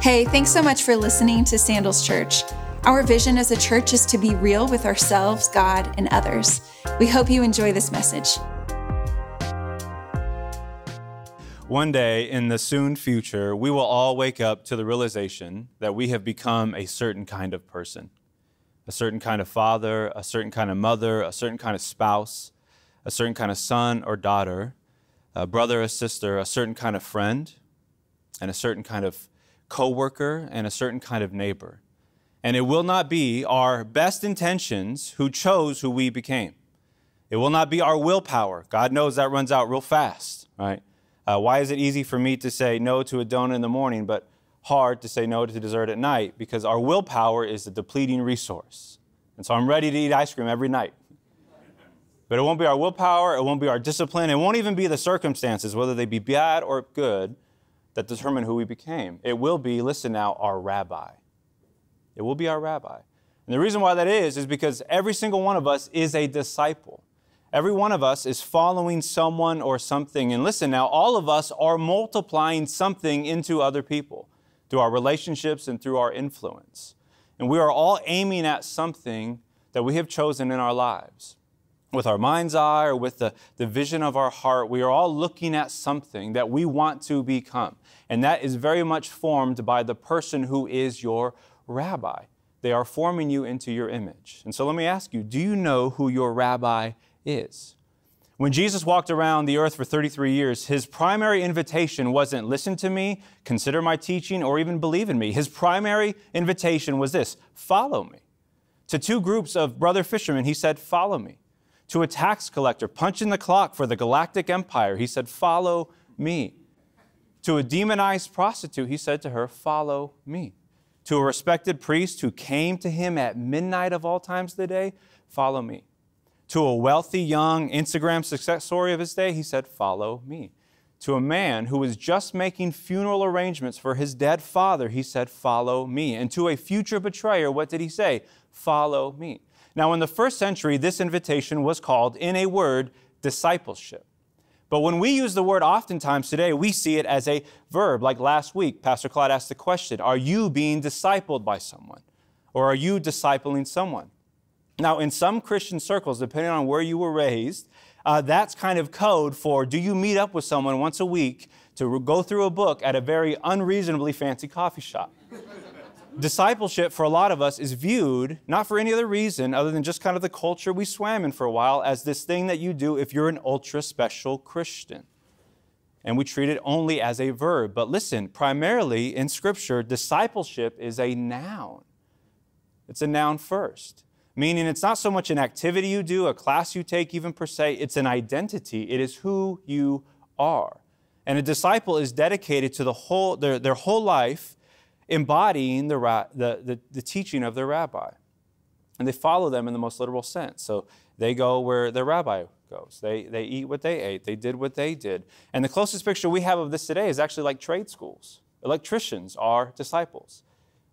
Hey, thanks so much for listening to Sandals Church. Our vision as a church is to be real with ourselves, God, and others. We hope you enjoy this message. One day in the soon future, we will all wake up to the realization that we have become a certain kind of person a certain kind of father, a certain kind of mother, a certain kind of spouse, a certain kind of son or daughter, a brother or sister, a certain kind of friend, and a certain kind of coworker, and a certain kind of neighbor. And it will not be our best intentions who chose who we became. It will not be our willpower. God knows that runs out real fast, right? Uh, why is it easy for me to say no to a donut in the morning, but hard to say no to dessert at night? Because our willpower is a depleting resource. And so I'm ready to eat ice cream every night. But it won't be our willpower, it won't be our discipline, it won't even be the circumstances, whether they be bad or good, that determine who we became. It will be, listen now, our rabbi. It will be our rabbi. And the reason why that is, is because every single one of us is a disciple. Every one of us is following someone or something. And listen now, all of us are multiplying something into other people through our relationships and through our influence. And we are all aiming at something that we have chosen in our lives. With our mind's eye or with the, the vision of our heart, we are all looking at something that we want to become. And that is very much formed by the person who is your rabbi. They are forming you into your image. And so let me ask you do you know who your rabbi is? When Jesus walked around the earth for 33 years, his primary invitation wasn't listen to me, consider my teaching, or even believe in me. His primary invitation was this follow me. To two groups of brother fishermen, he said, follow me. To a tax collector punching the clock for the galactic empire, he said, follow me. To a demonized prostitute, he said to her, follow me to a respected priest who came to him at midnight of all times of the day, follow me. To a wealthy young Instagram success story of his day, he said, follow me. To a man who was just making funeral arrangements for his dead father, he said, follow me. And to a future betrayer, what did he say? Follow me. Now, in the first century, this invitation was called, in a word, discipleship. But when we use the word oftentimes today, we see it as a verb. Like last week, Pastor Claude asked the question Are you being discipled by someone? Or are you discipling someone? Now, in some Christian circles, depending on where you were raised, uh, that's kind of code for do you meet up with someone once a week to go through a book at a very unreasonably fancy coffee shop? Discipleship for a lot of us is viewed, not for any other reason other than just kind of the culture we swam in for a while, as this thing that you do if you're an ultra special Christian. And we treat it only as a verb. But listen, primarily in Scripture, discipleship is a noun. It's a noun first, meaning it's not so much an activity you do, a class you take, even per se, it's an identity. It is who you are. And a disciple is dedicated to the whole, their, their whole life embodying the, the, the, the teaching of their rabbi. And they follow them in the most literal sense. So they go where their rabbi goes. They, they eat what they ate. They did what they did. And the closest picture we have of this today is actually like trade schools. Electricians are disciples.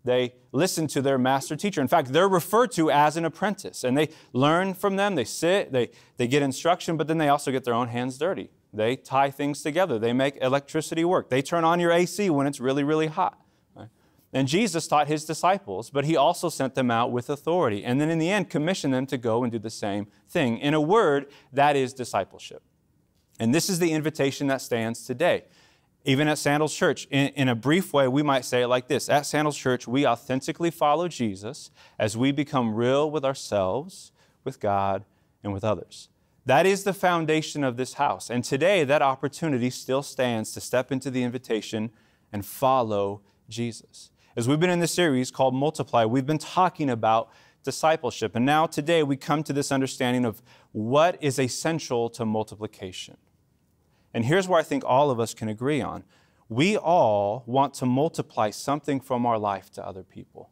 They listen to their master teacher. In fact, they're referred to as an apprentice. And they learn from them. They sit, they, they get instruction, but then they also get their own hands dirty. They tie things together. They make electricity work. They turn on your AC when it's really, really hot. And Jesus taught his disciples, but he also sent them out with authority. And then in the end, commissioned them to go and do the same thing. In a word, that is discipleship. And this is the invitation that stands today. Even at Sandals Church, in, in, a brief way, we might say it like this At Sandals Church, we authentically follow Jesus as we become real with ourselves, with God, and with others. That is the foundation of this house. And today, that opportunity still stands to step into the invitation and follow Jesus. As we've been in this series called Multiply, we've been talking about discipleship. And now today we come to this understanding of what is essential to multiplication. And here's where I think all of us can agree on. We all want to multiply something from our life to other people.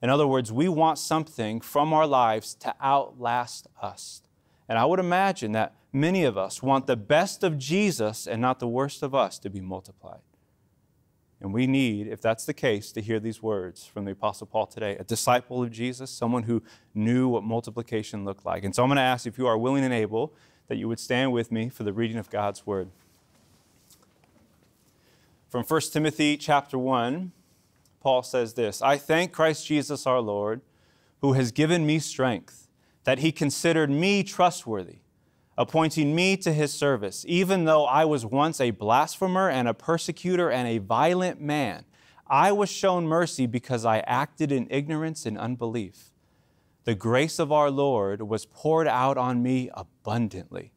In other words, we want something from our lives to outlast us. And I would imagine that many of us want the best of Jesus and not the worst of us to be multiplied. And we need, if that's the case, to hear these words from the Apostle Paul today a disciple of Jesus, someone who knew what multiplication looked like. And so I'm going to ask if you are willing and able that you would stand with me for the reading of God's word. From 1 Timothy chapter 1, Paul says this I thank Christ Jesus our Lord, who has given me strength, that he considered me trustworthy, appointing me to his service, even though I was once a blasphemer and a persecutor and a violent man. I was shown mercy because I acted in ignorance and unbelief. The grace of our Lord was poured out on me abundantly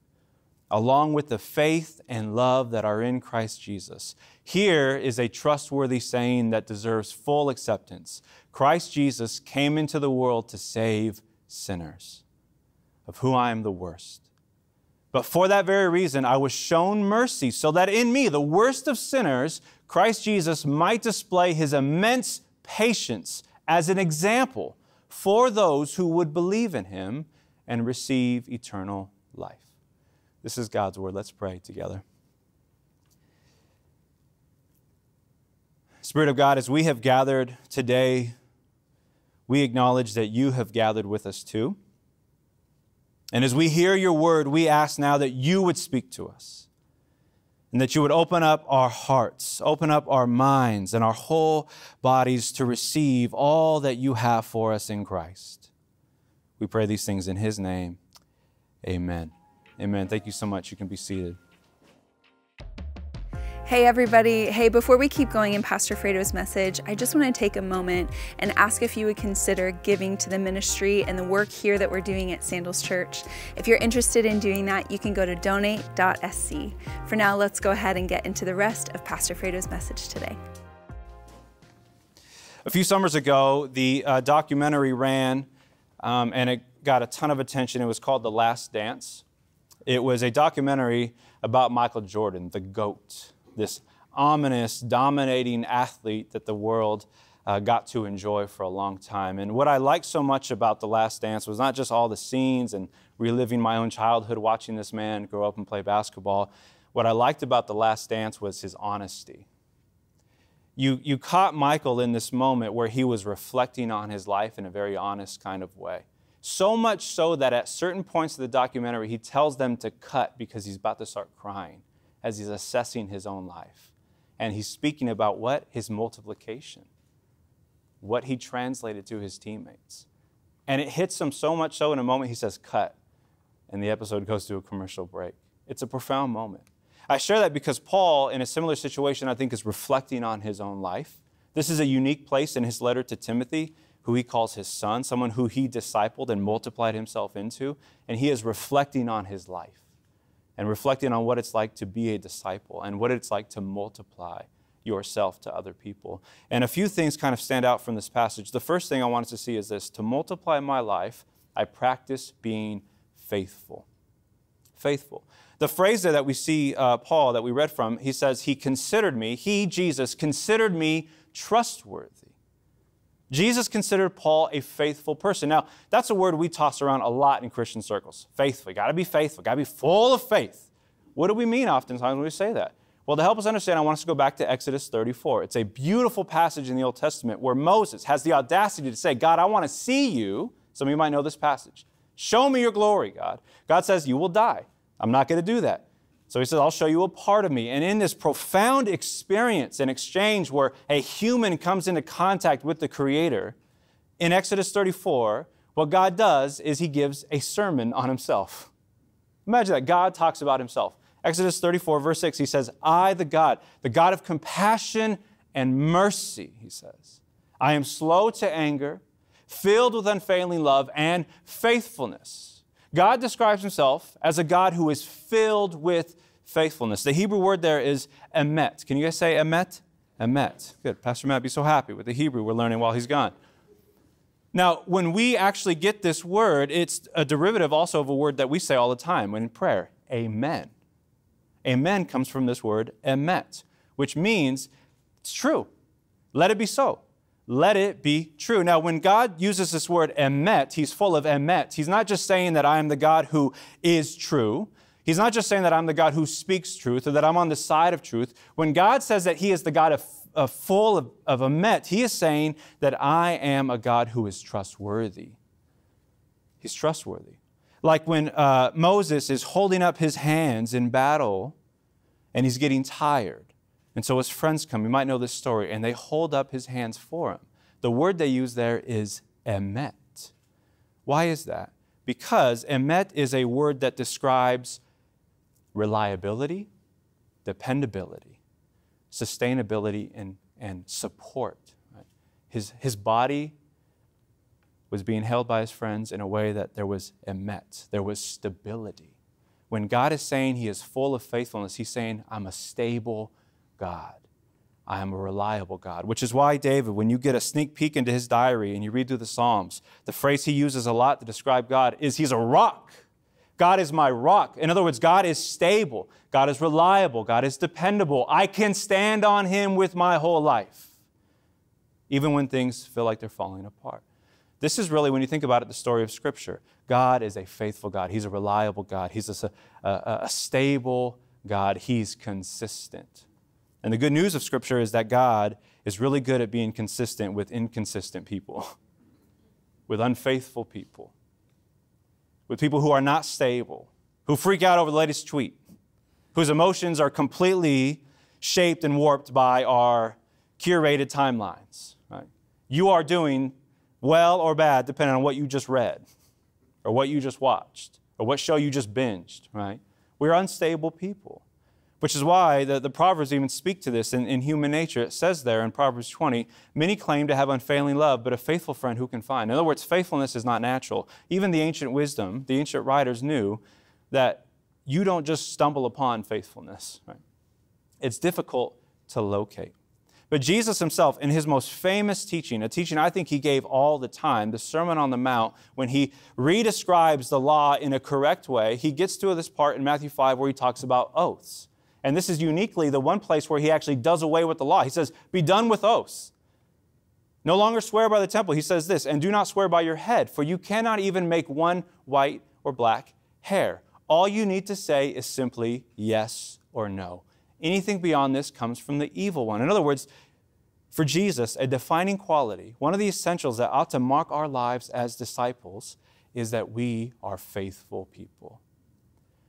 along with the faith and love that are in Christ Jesus. Here is a trustworthy saying that deserves full acceptance Christ Jesus came into the world to save sinners, of whom I am the worst. But for that very reason, I was shown mercy, so that in me, the worst of sinners, Christ Jesus might display his immense patience as an example for those who would believe in him and receive eternal life. This is God's word. Let's pray together. Spirit of God, as we have gathered today, we acknowledge that you have gathered with us too. And as we hear your word, we ask now that you would speak to us and that you would open up our hearts, open up our minds and our whole bodies to receive all that you have for us in Christ. We pray these things in his name. Amen. Amen. Thank you so much. You can be seated. Hey, everybody. Hey, before we keep going in Pastor Fredo's message, I just want to take a moment and ask if you would consider giving to the ministry and the work here that we're doing at Sandals Church. If you're interested in doing that, you can go to donate.sc. For now, let's go ahead and get into the rest of Pastor Fredo's message today. A few summers ago, the uh, documentary ran um, and it got a ton of attention. It was called The Last Dance. It was a documentary about Michael Jordan, the GOAT, this ominous, dominating athlete that the world uh, got to enjoy for a long time. And what I liked so much about The Last Dance was not just all the scenes and reliving my own childhood watching this man grow up and play basketball. What I liked about The Last Dance was his honesty. You, you caught Michael in this moment where he was reflecting on his life in a very honest kind of way. So much so that at certain points of the documentary, he tells them to cut because he's about to start crying as he's assessing his own life. And he's speaking about what? His multiplication, what he translated to his teammates. And it hits him so much so in a moment he says, cut. And the episode goes to a commercial break. It's a profound moment. I share that because Paul, in a similar situation, I think is reflecting on his own life. This is a unique place in his letter to Timothy who he calls his son, someone who he discipled and multiplied himself into. And he is reflecting on his life and reflecting on what it's like to be a disciple and what it's like to multiply yourself to other people. And a few things kind of stand out from this passage. The first thing I wanted to see is this to multiply my life, I practice being faithful. Faithful. The phrase there that we see uh, Paul that we read from, he says, He considered me, He, Jesus, considered me trustworthy. Jesus considered Paul a faithful person. Now, that's a word we toss around a lot in Christian circles. Faithful. You got to be faithful. Got to be full of faith. What do we mean oftentimes when we say that? Well, to help us understand, I want us to go back to Exodus 34. It's a beautiful passage in the Old Testament where Moses has the audacity to say, God, I want to see you. Some of you might know this passage. Show me your glory, God. God says, You will die. I'm not going to do that. So he says, I'll show you a part of me. And in this profound experience and exchange where a human comes into contact with the Creator, in Exodus 34, what God does is he gives a sermon on himself. Imagine that. God talks about himself. Exodus 34, verse 6, he says, I, the God, the God of compassion and mercy, he says. I am slow to anger, filled with unfailing love and faithfulness. God describes himself as a God who is filled with faithfulness. The Hebrew word there is emet. Can you guys say emet? Emet. Good. Pastor Matt be so happy with the Hebrew we're learning while he's gone. Now, when we actually get this word, it's a derivative also of a word that we say all the time when in prayer amen. Amen comes from this word emet, which means it's true. Let it be so let it be true. Now, when God uses this word emet, he's full of emet. He's not just saying that I am the God who is true. He's not just saying that I'm the God who speaks truth or that I'm on the side of truth. When God says that he is the God of, of full of, of emet, he is saying that I am a God who is trustworthy. He's trustworthy. Like when uh, Moses is holding up his hands in battle and he's getting tired. And so his friends come, you might know this story, and they hold up his hands for him. The word they use there is emet. Why is that? Because emet is a word that describes reliability, dependability, sustainability, and, and support. Right? His, his body was being held by his friends in a way that there was emet, there was stability. When God is saying he is full of faithfulness, he's saying, I'm a stable God. I am a reliable God, which is why David, when you get a sneak peek into his diary and you read through the Psalms, the phrase he uses a lot to describe God is he's a rock. God is my rock. In other words, God is stable. God is reliable. God is dependable. I can stand on him with my whole life, even when things feel like they're falling apart. This is really, when you think about it, the story of Scripture. God is a faithful God. He's a reliable God. He's a, a, a stable God. He's consistent. And the good news of Scripture is that God is really good at being consistent with inconsistent people, with unfaithful people, with people who are not stable, who freak out over the latest tweet, whose emotions are completely shaped and warped by our curated timelines. Right? You are doing well or bad, depending on what you just read, or what you just watched, or what show you just binged, right? We're unstable people. Which is why the, the Proverbs even speak to this in, in human nature. It says there in Proverbs 20, many claim to have unfailing love, but a faithful friend who can find? In other words, faithfulness is not natural. Even the ancient wisdom, the ancient writers knew that you don't just stumble upon faithfulness. Right? It's difficult to locate. But Jesus himself, in his most famous teaching, a teaching I think he gave all the time, the Sermon on the Mount, when he redescribes the law in a correct way, he gets to this part in Matthew 5 where he talks about oaths. And this is uniquely the one place where he actually does away with the law. He says, Be done with oaths. No longer swear by the temple. He says this, and do not swear by your head, for you cannot even make one white or black hair. All you need to say is simply yes or no. Anything beyond this comes from the evil one. In other words, for Jesus, a defining quality, one of the essentials that ought to mark our lives as disciples, is that we are faithful people.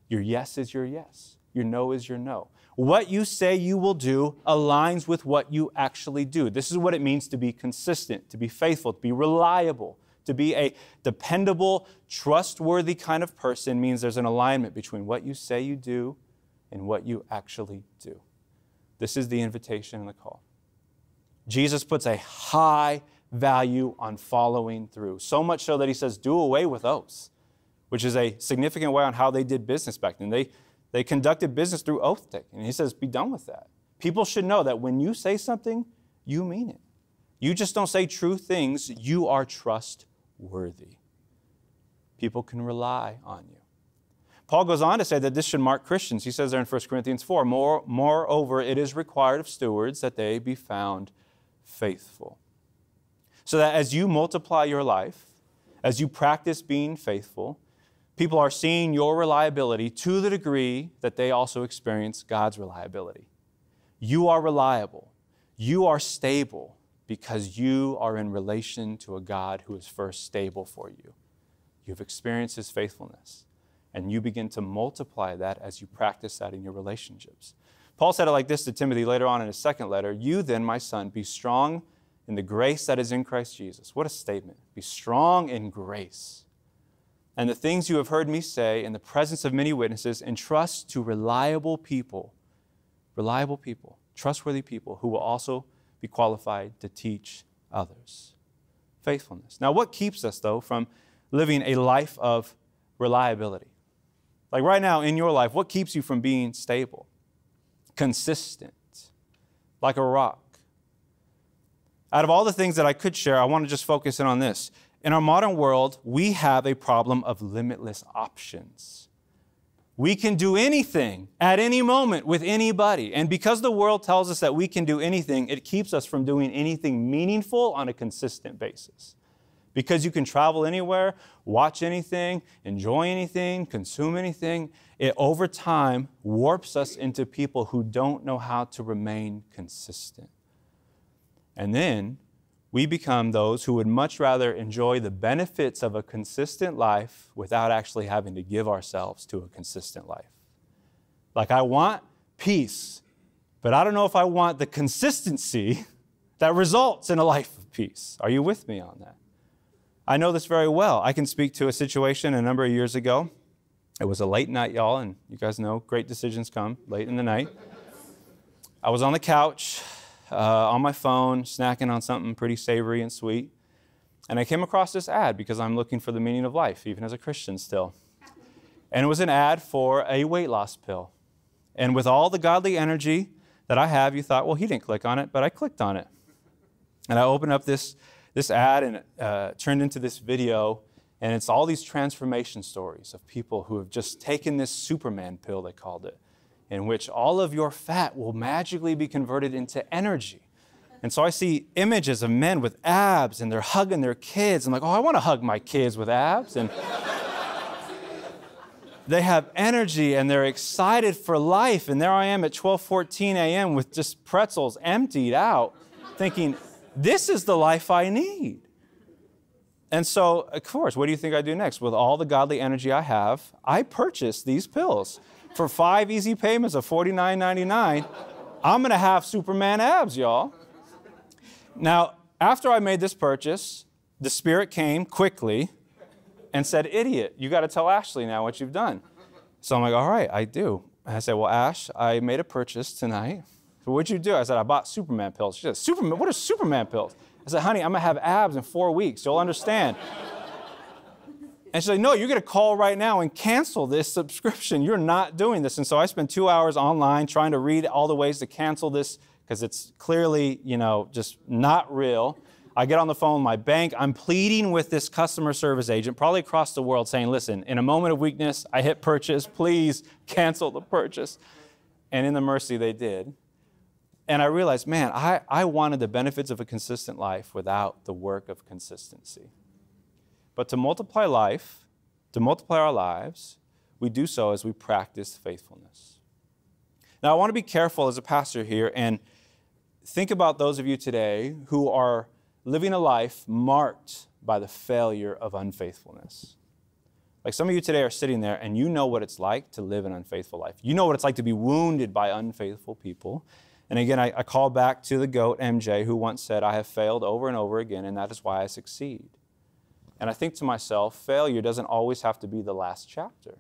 Your yes is your yes, your no is your no. What you say you will do aligns with what you actually do. This is what it means to be consistent, to be faithful, to be reliable. To be a dependable, trustworthy kind of person means there's an alignment between what you say you do and what you actually do. This is the invitation and the call. Jesus puts a high value on following through, so much so that he says, do away with oaths, which is a significant way on how they did business back then. They, they conducted business through oath taking. And he says, be done with that. People should know that when you say something, you mean it. You just don't say true things, you are trustworthy. People can rely on you. Paul goes on to say that this should mark Christians. He says there in 1 Corinthians 4 More, Moreover, it is required of stewards that they be found faithful. So that as you multiply your life, as you practice being faithful, people are seeing your reliability to the degree that they also experience God's reliability. You are reliable, you are stable because you are in relation to a God who is first stable for you. You've experienced His faithfulness. And you begin to multiply that as you practice that in your relationships. Paul said it like this to Timothy later on in his second letter You then, my son, be strong in the grace that is in Christ Jesus. What a statement. Be strong in grace. And the things you have heard me say in the presence of many witnesses, entrust to reliable people, reliable people, trustworthy people who will also be qualified to teach others. Faithfulness. Now, what keeps us, though, from living a life of reliability? Like right now in your life, what keeps you from being stable, consistent, like a rock? Out of all the things that I could share, I want to just focus in on this. In our modern world, we have a problem of limitless options. We can do anything at any moment with anybody. And because the world tells us that we can do anything, it keeps us from doing anything meaningful on a consistent basis. Because you can travel anywhere, watch anything, enjoy anything, consume anything, it over time warps us into people who don't know how to remain consistent. And then we become those who would much rather enjoy the benefits of a consistent life without actually having to give ourselves to a consistent life. Like, I want peace, But I don't know if I want the consistency that results in a life of peace. Are you with me on that? I know this very well. I can speak to a situation a number of years ago. It was a late night, y'all, and you guys know great decisions come late in the night. I was on the couch, uh, on my phone, snacking on something pretty savory and sweet. And I came across this ad because I'm looking for the meaning of life, even as a Christian still. And it was an ad for a weight loss pill. And with all the godly energy that I have, you thought, well, he didn't click on it, but I clicked on it. And I opened up this, this ad and it uh, turned into this video. And it's all these transformation stories of people who have just taken this Superman pill, they called it, in which all of your fat will magically be converted into energy. And so I see images of men with abs and they're hugging their kids. I'm like, oh, I want to hug my kids with abs. And they have energy and they're excited for life. And there I am at 12:14 a.m. with just pretzels emptied out, thinking, this is the life I need. And so, of course, what do you think I do next? With all the godly energy I have, I purchase these pills for five easy payments of $49.99. I'm gonna have Superman abs, y'all. Now, after I made this purchase, the Spirit came quickly and said, Idiot, you got to tell Ashley now what you've done. So I'm like, All right, I do. And I said, Well, Ash, I made a purchase tonight. So what'd you do? I said, I bought Superman pills. She said, Superman? What are Superman pills? I said, Honey, I'm to have abs in four weeks. You'll understand. And she's like, No, you're going to call right now and cancel this subscription. You're not doing this. And so I spent two hours online trying to read all the ways to cancel this because it's clearly, you know, just not real. I get on the phone my bank. I'm pleading with this customer service agent, probably across the world, saying, listen, in a moment of weakness, I hit purchase. Please cancel the purchase. And in the mercy, they did. And I realized, man, I, I wanted the benefits of a consistent life without the work of consistency. But to multiply life, to multiply our lives, we do so as we practice faithfulness. Now, I want to be careful as a pastor here and think about those of you today who are living a life marked by the failure of unfaithfulness. Like some of you today are sitting there and you know what it's like to live an unfaithful life. You know what it's like to be wounded by unfaithful people. And again, I, I call back to the GOAT, MJ, who once said, I have failed over and over again, and that is why I succeed. And I think to myself, failure doesn't always have to be the last chapter.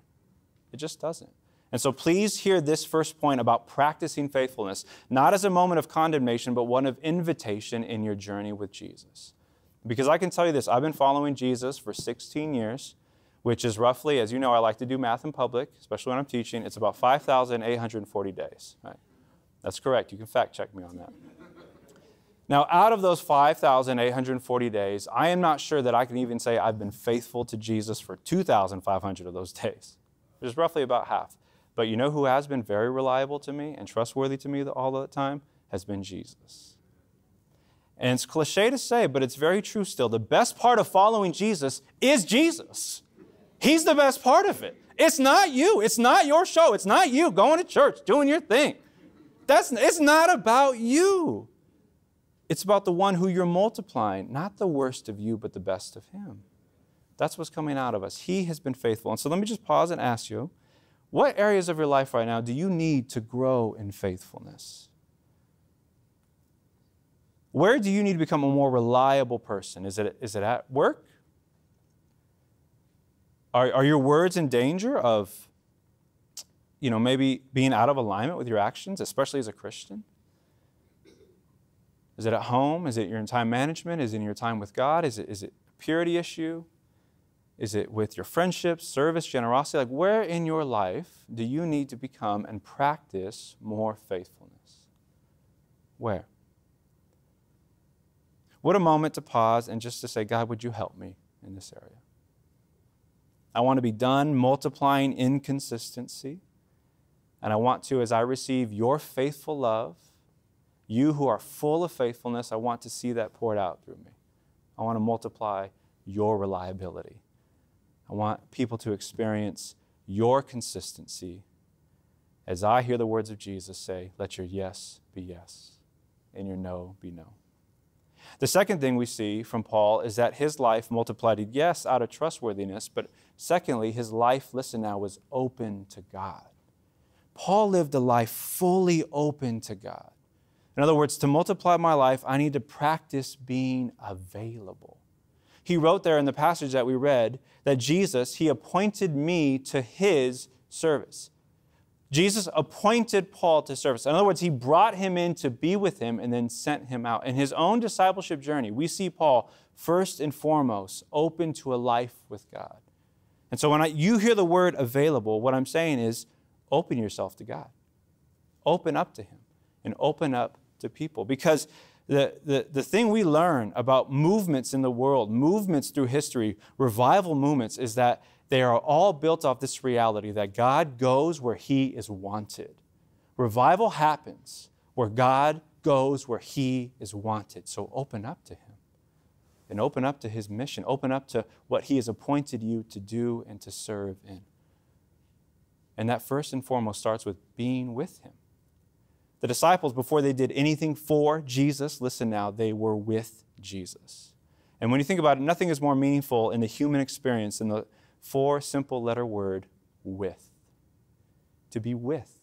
It just doesn't. And so please hear this first point about practicing faithfulness, not as a moment of condemnation, but one of invitation in your journey with Jesus. Because I can tell you this I've been following Jesus for 16 years, which is roughly, as you know, I like to do math in public, especially when I'm teaching, it's about 5,840 days. Right? That's correct. You can fact check me on that. Now, out of those 5,840 days, I am not sure that I can even say I've been faithful to Jesus for 2,500 of those days, which is roughly about half. But you know who has been very reliable to me and trustworthy to me all the time? Has been Jesus. And it's cliche to say, but it's very true still. The best part of following Jesus is Jesus. He's the best part of it. It's not you. It's not your show. It's not you going to church, doing your thing. That's, it's not about you. It's about the one who you're multiplying, not the worst of you, but the best of him. That's what's coming out of us. He has been faithful. And so let me just pause and ask you what areas of your life right now do you need to grow in faithfulness? Where do you need to become a more reliable person? Is it, is it at work? Are, are your words in danger of, you know, maybe being out of alignment with your actions, especially as a Christian? Is it at home? Is it your time management? Is it in your time with God? Is it, is it a purity issue? Is it with your friendships, service, generosity? Like, where in your life do you need to become and practice more faithfulness? Where? What a moment to pause and just to say, God, would you help me in this area? I want to be done multiplying inconsistency. And I want to, as I receive your faithful love, you who are full of faithfulness, I want to see that poured out through me. I want to multiply your reliability. I want people to experience your consistency as I hear the words of Jesus say, let your yes be yes and your no be no. The second thing we see from Paul is that his life multiplied, yes, out of trustworthiness, but secondly, his life, listen now, was open to God. Paul lived a life fully open to God. In other words, to multiply my life, I need to practice being available. He wrote there in the passage that we read that Jesus, he appointed me to his service. Jesus appointed Paul to service. In other words, he brought him in to be with him and then sent him out. In his own discipleship journey, we see Paul first and foremost open to a life with God. And so when I, you hear the word available, what I'm saying is open yourself to God. Open up to him and open up to people. Because the, the, the thing we learn about movements in the world, movements through history, revival movements, is that they are all built off this reality that God goes where He is wanted. Revival happens where God goes where He is wanted. So open up to Him and open up to His mission, open up to what He has appointed you to do and to serve in. And that first and foremost starts with being with Him. The disciples, before they did anything for Jesus, listen now, they were with Jesus. And when you think about it, nothing is more meaningful in the human experience than the four simple letter word, with. To be with.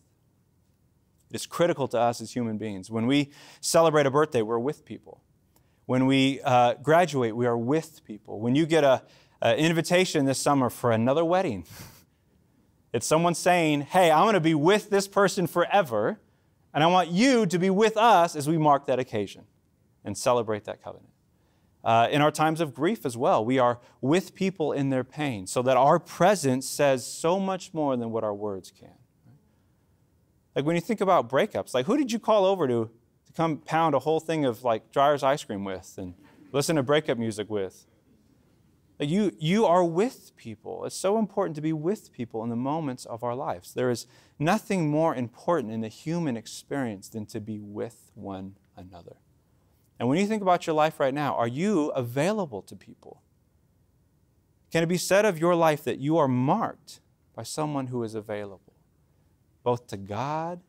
It is critical to us as human beings. When we celebrate a birthday, we're with people. When we uh, graduate, we are with people. When you get an invitation this summer for another wedding, it's someone saying, Hey, I'm going to be with this person forever, and I want you to be with us as we mark that occasion and celebrate that covenant. Uh, in our times of grief as well, we are with people in their pain, so that our presence says so much more than what our words can. Like when you think about breakups, like who did you call over to, to come pound a whole thing of like Dreyer's ice cream with and listen to breakup music with? You, you are with people. It's so important to be with people in the moments of our lives. There is nothing more important in the human experience than to be with one another. And when you think about your life right now, are you available to people? Can it be said of your life that you are marked by someone who is available, both to God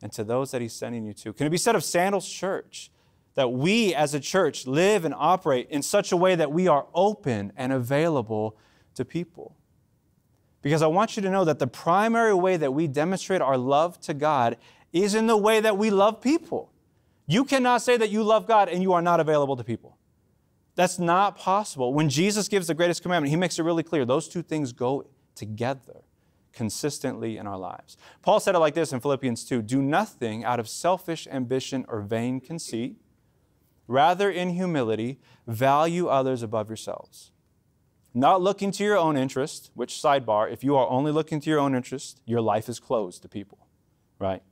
and to those that He's sending you to? Can it be said of Sandals Church that we as a church live and operate in such a way that we are open and available to people? Because I want you to know that the primary way that we demonstrate our love to God is in the way that we love people. You cannot say that you love God and you are not available to people. That's not possible. When Jesus gives the greatest commandment, he makes it really clear those two things go together consistently in our lives. Paul said it like this in Philippians 2 Do nothing out of selfish ambition or vain conceit. Rather, in humility, value others above yourselves. Not looking to your own interest, which, sidebar, if you are only looking to your own interest, your life is closed to people, right?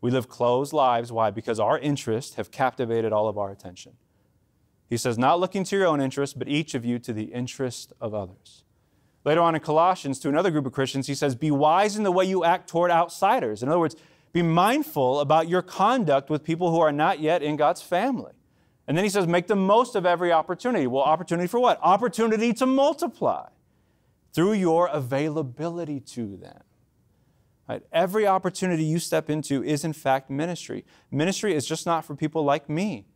We live closed lives. Why? Because our interests have captivated all of our attention. He says, not looking to your own interest, but each of you to the interest of others. Later on in Colossians, to another group of Christians, he says, Be wise in the way you act toward outsiders. In other words, be mindful about your conduct with people who are not yet in God's family. And then he says, Make the most of every opportunity. Well, opportunity for what? Opportunity to multiply through your availability to them. Right? Every opportunity you step into is, in fact, ministry. Ministry is just not for people like me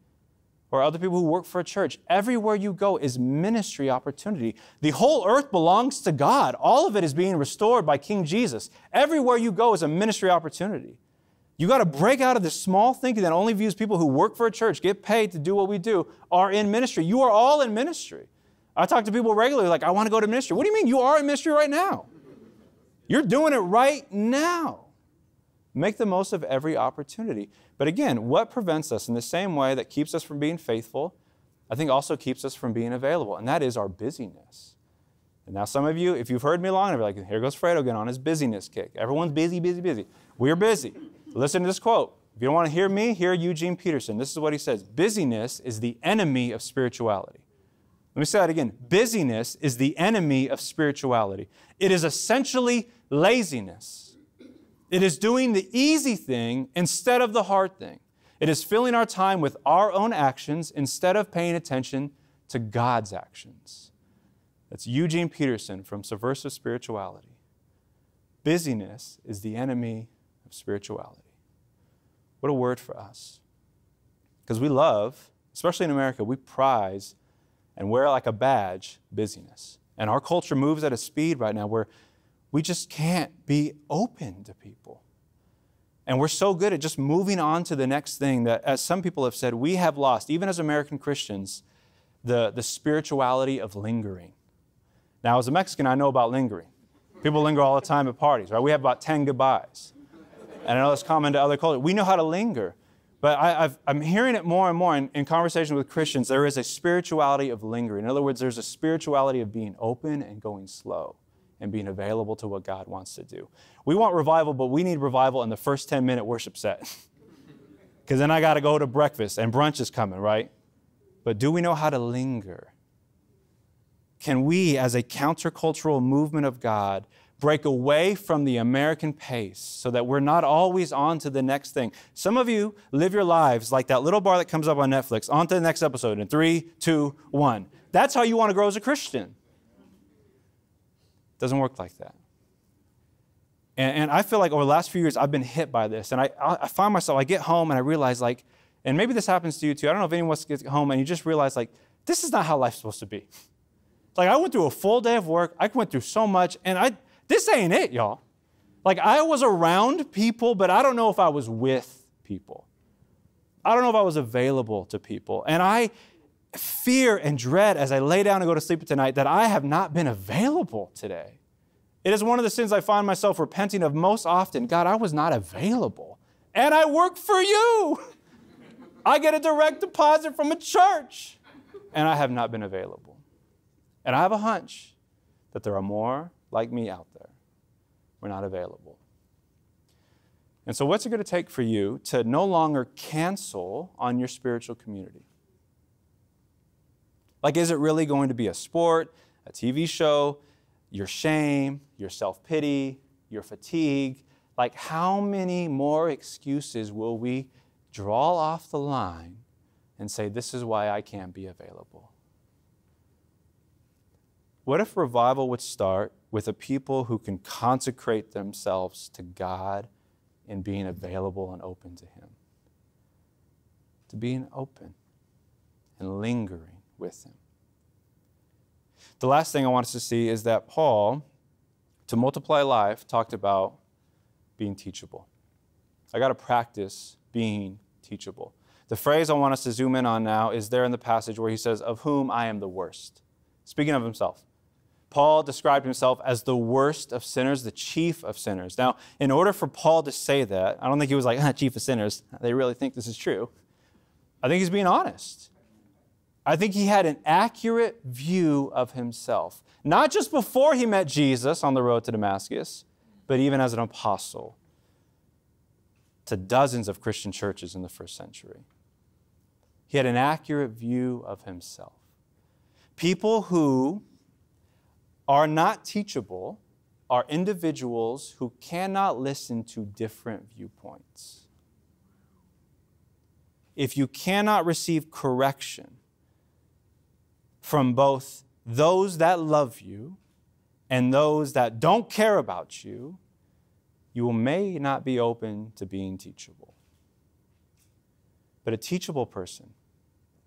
or other people who work for a church. Everywhere you go is ministry opportunity. The whole earth belongs to God. All of it is being restored by King Jesus. Everywhere you go is a ministry opportunity. You got to break out of this small thinking that only views people who work for a church, get paid to do what we do, are in ministry. You are all in ministry. I talk to people regularly like, I want to go to ministry. What do you mean? You are in ministry right now. You're doing it right now. Make the most of every opportunity. But again, what prevents us in the same way that keeps us from being faithful, I think also keeps us from being available, and that is our busyness. And now, some of you, if you've heard me long enough, like, here goes Fredo again on his busyness kick. Everyone's busy, busy, busy. We're busy. Listen to this quote. If you don't want to hear me, hear Eugene Peterson. This is what he says Busyness is the enemy of spirituality. Let me say that again. Busyness is the enemy of spirituality. It is essentially laziness. It is doing the easy thing instead of the hard thing. It is filling our time with our own actions instead of paying attention to God's actions. That's Eugene Peterson from Subversive Spirituality. Busyness is the enemy of spirituality. What a word for us. Because we love, especially in America, we prize and wear like a badge busyness. And our culture moves at a speed right now where we just can't be open to people. And we're so good at just moving on to the next thing that, as some people have said, we have lost, even as American Christians, the, the spirituality of lingering. Now, as a Mexican, I know about lingering. People linger all the time at parties, right? We have about 10 goodbyes. And I know that's common to other cultures. We know how to linger. But I, am hearing it more and more in, in conversation with Christians. There is a spirituality of lingering. In other words, there's a spirituality of being open and going slow and being available to what God wants to do. We want revival, but we need revival in the first 10 minute worship set. Because then I got to go to breakfast and brunch is coming, right? But do we know how to linger? Can we, as a countercultural movement of God, break away from the American pace so that we're not always on to the next thing? Some of you live your lives like that little bar that comes up on Netflix, on to the next episode in three, two, one. That's how you want to grow as a Christian. Doesn't work like that. And, and I feel like over the last few years, I've been hit by this. And I, I find myself, I get home and I realize, like, and maybe this happens to you too. I don't know if anyone gets home and you just realize, like, this is not how life's supposed to be. Like, I went through a full day of work, I went through so much, and I, this ain't it, y'all. Like, I was around people, but I don't know if I was with people. I don't know if I was available to people. And I fear and dread as I lay down and go to sleep tonight that I have not been available today. It is one of the sins I find myself repenting of most often. God, I was not available. And I work for you. I get a direct deposit from a church. And I have not been available. And I have a hunch that there are more like me out there. We're not available. And so, what's it going to take for you to no longer cancel on your spiritual community? Like, is it really going to be a sport, a TV show, your shame, your self pity, your fatigue? Like, how many more excuses will we draw off the line and say, This is why I can't be available? What if revival would start with a people who can consecrate themselves to God in being available and open to Him? To being open and lingering with Him. The last thing I want us to see is that Paul, to multiply life, talked about being teachable. I got to practice being teachable. The phrase I want us to zoom in on now is there in the passage where he says, Of whom I am the worst. Speaking of himself. Paul described himself as the worst of sinners, the chief of sinners. Now, in order for Paul to say that, I don't think he was like, ah, chief of sinners. They really think this is true. I think he's being honest. I think he had an accurate view of himself, not just before he met Jesus on the road to Damascus, but even as an apostle to dozens of Christian churches in the first century. He had an accurate view of himself. People who are not teachable are individuals who cannot listen to different viewpoints. If you cannot receive correction, from both those that love you and those that don't care about you, you may not be open to being teachable. But a teachable person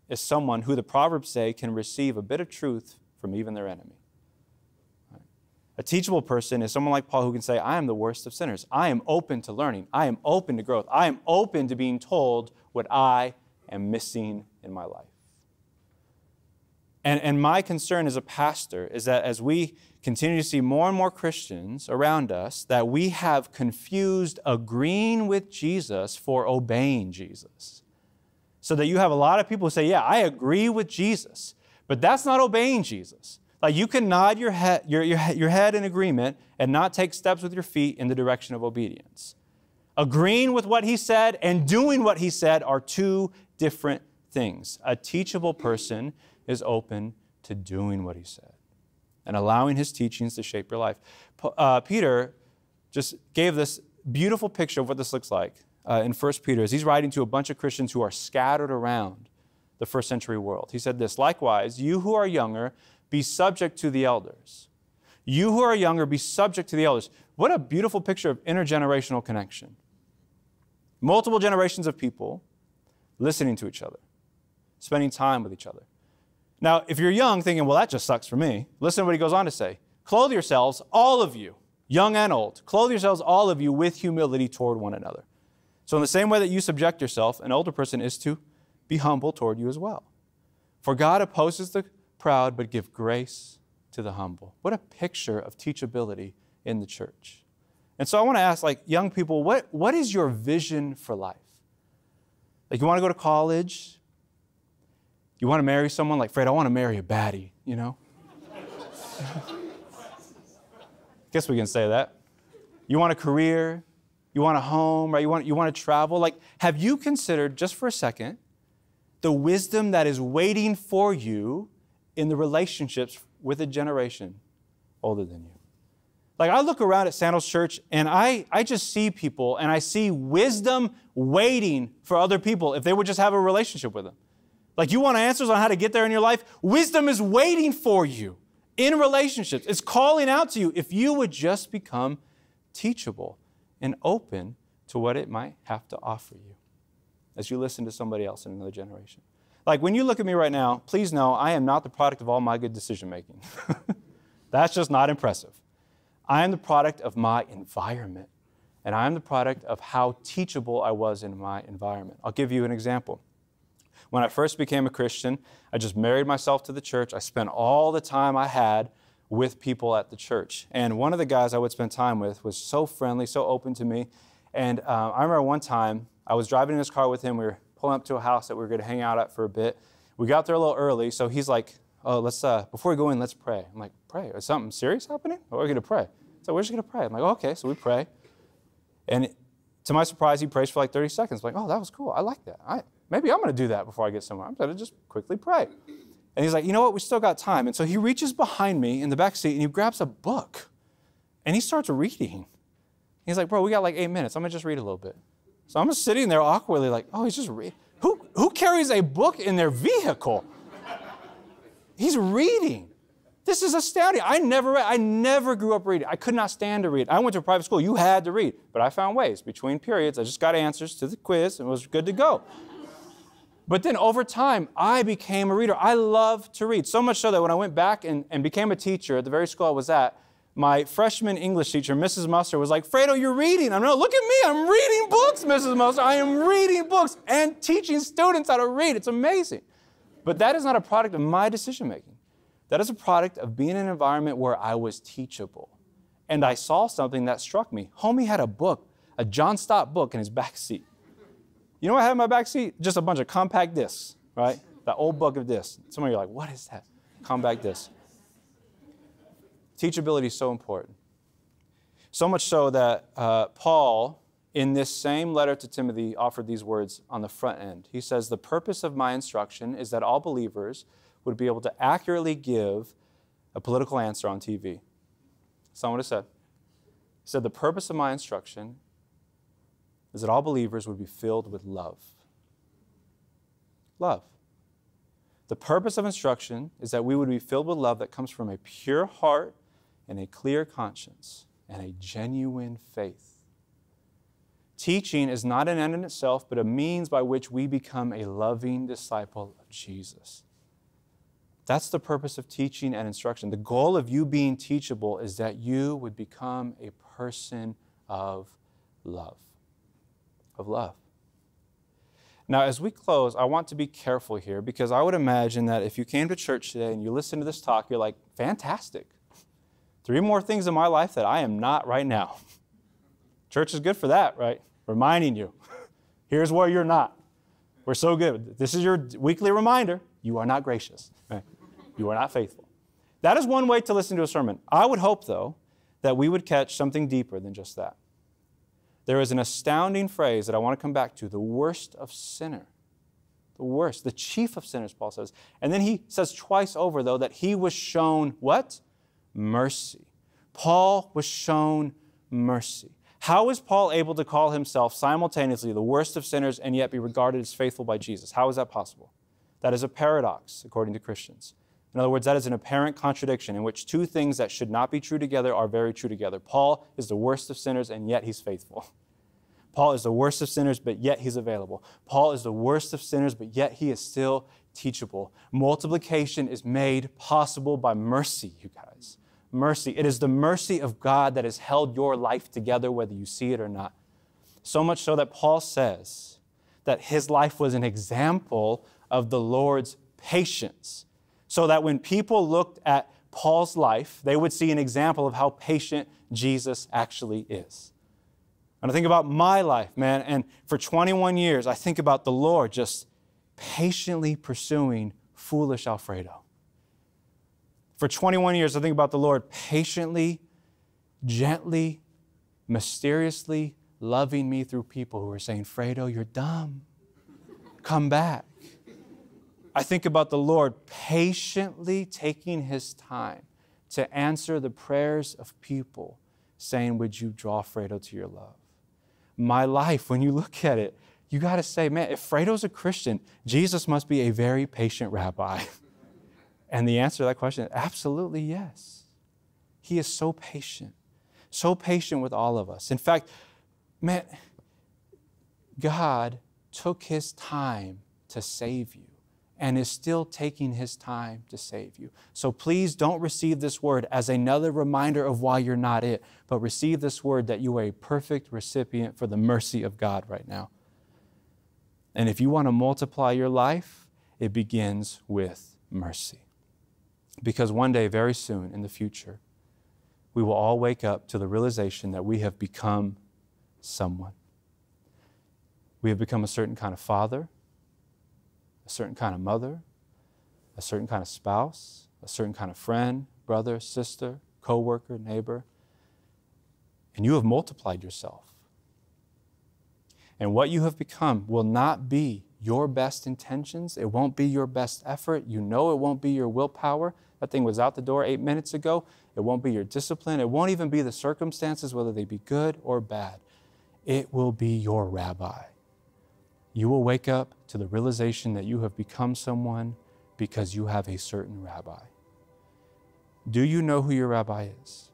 is someone who the Proverbs say can receive a bit of truth from even their enemy. A teachable person is someone like Paul who can say, I am the worst of sinners. I am open to learning. I am open to growth. I am open to being told what I am missing in my life. And, and my concern as a pastor is that as we continue to see more and more Christians around us, that we have confused agreeing with Jesus for obeying Jesus. So that you have a lot of people who say, Yeah, I agree with Jesus, but that's not obeying Jesus. Like you can nod your head, your, your, your head in agreement and not take steps with your feet in the direction of obedience. Agreeing with what he said and doing what he said are two different things. A teachable person is open to doing what he said and allowing his teachings to shape your life. Uh, Peter just gave this beautiful picture of what this looks like uh, in 1 Peter as he's writing to a bunch of Christians who are scattered around the first century world. He said this Likewise, you who are younger, be subject to the elders. You who are younger, be subject to the elders. What a beautiful picture of intergenerational connection. Multiple generations of people listening to each other, spending time with each other. Now, if you're young thinking, well, that just sucks for me, listen to what he goes on to say. Clothe yourselves, all of you, young and old. Clothe yourselves, all of you, with humility toward one another. So, in the same way that you subject yourself, an older person is to be humble toward you as well. For God opposes the proud, but give grace to the humble. What a picture of teachability in the church. And so I want to ask, like, young people, what, what is your vision for life? Like, you want to go to college? You want to marry someone? Like, Fred, I want to marry a baddie, you know? Guess we can say that. You want a career? You want a home, right? You want, you want to travel? Like, have you considered, just for a second, the wisdom that is waiting for you in the relationships with a generation older than you? Like, I look around at Sandals Church and I, I just see people and I see wisdom waiting for other people if they would just have a relationship with them. Like, you want answers on how to get there in your life? Wisdom is waiting for you in relationships. It's calling out to you if you would just become teachable and open to what it might have to offer you as you listen to somebody else in another generation. Like when you look at me right now, please know I am not the product of all my good decision making. That's just not impressive. I am the product of my environment, and I am the product of how teachable I was in my environment. I'll give you an example. When I first became a Christian, I just married myself to the church. I spent all the time I had with people at the church. And one of the guys I would spend time with was so friendly, so open to me. And uh, I remember one time I was driving in his car with him. We were pulling up to a house that we were going to hang out at for a bit. We got there a little early, so he's like, "Oh, let's uh, before we go in, let's pray." I'm like, "Pray? Is something serious happening? Or are we going to pray?" So we're just going to pray. I'm like, "Okay." So we pray, and to my surprise, he prays for like 30 seconds. I'm like, "Oh, that was cool. I like that. I, maybe I'm going to do that before I get somewhere. I'm going to just quickly pray." And he's like, you know what? We still got time. And so he reaches behind me in the back seat and he grabs a book and he starts reading. He's like, bro, we got like eight minutes. I'm going to just read a little bit. So I'm just sitting there awkwardly, like, oh, he's just reading. Who, who carries a book in their vehicle? He's reading. This is astounding. I never read. I never grew up reading. I could not stand to read. I went to a private school. You had to read. But I found ways. Between periods, I just got answers to the quiz and was good to go. But then over time, I became a reader. I love to read, so much so that when I went back and, and became a teacher at the very school I was at, my freshman English teacher, Mrs. Muster, was like, Fredo, you're reading. I'm like, look at me, I'm reading books, Mrs. Muster. I am reading books and teaching students how to read. It's amazing. But that is not a product of my decision making. That is a product of being in an environment where I was teachable. And I saw something that struck me. Homie had a book, a John Stott book in his back seat. You know what I have in my back seat? Just a bunch of compact discs, right? That old book of discs. Some of you are like, what is that? Compact disc. Teachability is so important. So much so that uh, Paul, in this same letter to Timothy, offered these words on the front end. He says, The purpose of my instruction is that all believers would be able to accurately give a political answer on TV. Someone it said. He said, The purpose of my instruction is that all believers would be filled with love. Love. The purpose of instruction is that we would be filled with love that comes from a pure heart and a clear conscience and a genuine faith. Teaching is not an end in itself, but a means by which we become a loving disciple of Jesus. That's the purpose of teaching and instruction. The goal of you being teachable is that you would become a person of love of love. Now, as we close, I want to be careful here because I would imagine that if you came to church today and you listen to this talk, you're like, fantastic. Three more things in my life that I am not right now. Church is good for that, right? Reminding you, here's where you're not. We're so good. This is your weekly reminder. You are not gracious. Right? You are not faithful. That is one way to listen to a sermon. I would hope, though, that we would catch something deeper than just that there is an astounding phrase that I want to come back to the worst of sinner. The worst, the chief of sinners, Paul says. And then he says twice over, though, that he was shown what? Mercy. Paul was shown mercy. How is Paul able to call himself simultaneously the worst of sinners and yet be regarded as faithful by Jesus? How is that possible? That is a paradox, according to Christians. In other words, that is an apparent contradiction in which two things that should not be true together are very true together. Paul is the worst of sinners, and yet he's faithful. Paul is the worst of sinners, but yet he's available. Paul is the worst of sinners, but yet he is still teachable. Multiplication is made possible by mercy, you guys. Mercy. It is the mercy of God that has held your life together, whether you see it or not. So much so that Paul says that his life was an example of the Lord's patience. So that when people looked at Paul's life, they would see an example of how patient Jesus actually is. And I think about my life, man, and for 21 years, I think about the Lord just patiently pursuing foolish Alfredo. For 21 years, I think about the Lord patiently, gently, mysteriously loving me through people who are saying, Fredo, you're dumb. Come back. I think about the Lord patiently taking his time to answer the prayers of people saying, Would you draw Fredo to your love? My life, when you look at it, you got to say, man, if Fredo's a Christian, Jesus must be a very patient rabbi. and the answer to that question, absolutely yes. He is so patient, so patient with all of us. In fact, man, God took his time to save you and is still taking his time to save you. So please don't receive this word as another reminder of why you're not it, but receive this word that you are a perfect recipient for the mercy of God right now. And if you want to multiply your life, it begins with mercy. Because one day, very soon in the future, we will all wake up to the realization that we have become someone. We have become a certain kind of father, a certain kind of mother, a certain kind of spouse, a certain kind of friend, brother, sister, co-worker, neighbor. And you have multiplied yourself. And what you have become will not be your best intentions. It won't be your best effort. You know it won't be your willpower. That thing was out the door eight minutes ago. It won't be your discipline. It won't even be the circumstances, whether they be good or bad. It will be your rabbi. You will wake up to the realization that you have become someone because you have a certain rabbi. Do you know who your rabbi is?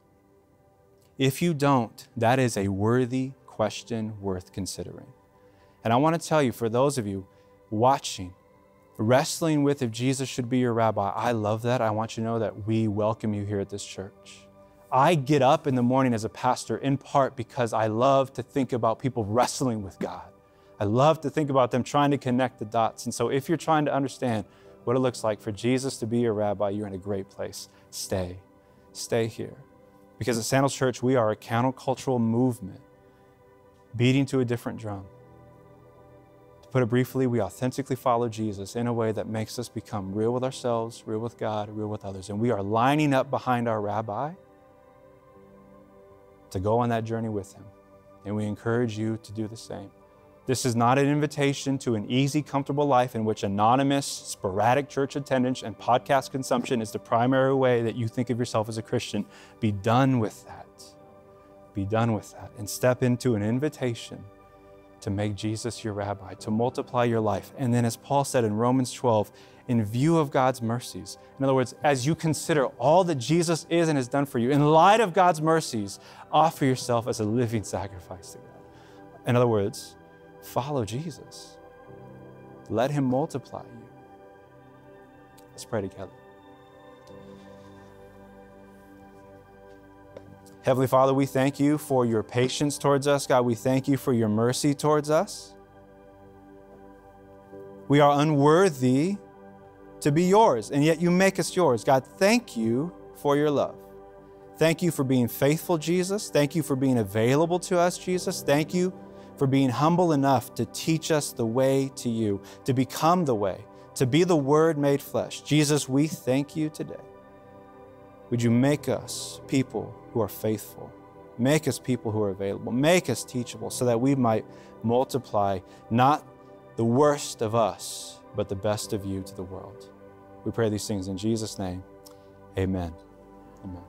If you don't, that is a worthy question worth considering. And I want to tell you, for those of you watching, wrestling with if Jesus should be your rabbi, I love that. I want you to know that we welcome you here at this church. I get up in the morning as a pastor in part because I love to think about people wrestling with God. I love to think about them trying to connect the dots. And so if you're trying to understand what it looks like for Jesus to be your rabbi, you're in a great place. Stay. Stay here. Because at Sandals Church, we are a countercultural movement beating to a different drum. To put it briefly, we authentically follow Jesus in a way that makes us become real with ourselves, real with God, real with others. And we are lining up behind our rabbi to go on that journey with him. And we encourage you to do the same. This is not an invitation to an easy, comfortable life in which anonymous, sporadic church attendance and podcast consumption is the primary way that you think of yourself as a Christian. Be done with that be done with that and step into an invitation to make Jesus your rabbi, to multiply your life. And then, as Paul said in Romans 12, in view of God's mercies, in other words, as you consider all that Jesus is and has done for you, in light of God's mercies, offer yourself as a living sacrifice to God. In other words, follow Jesus. Let him multiply you. Let's pray together. Heavenly Father, we thank you for your patience towards us. God, we thank you for your mercy towards us. We are unworthy to be yours, and yet you make us yours. God, thank you for your love. Thank you for being faithful, Jesus. Thank you for being available to us, Jesus. Thank you for being humble enough to teach us the way to you, to become the way, to be the Word made flesh. Jesus, we thank you today. Would you make us people who are faithful? Make us people who are available. Make us teachable so that we might multiply not the worst of us, but the best of you to the world. We pray these things in Jesus' name. Amen. Amen.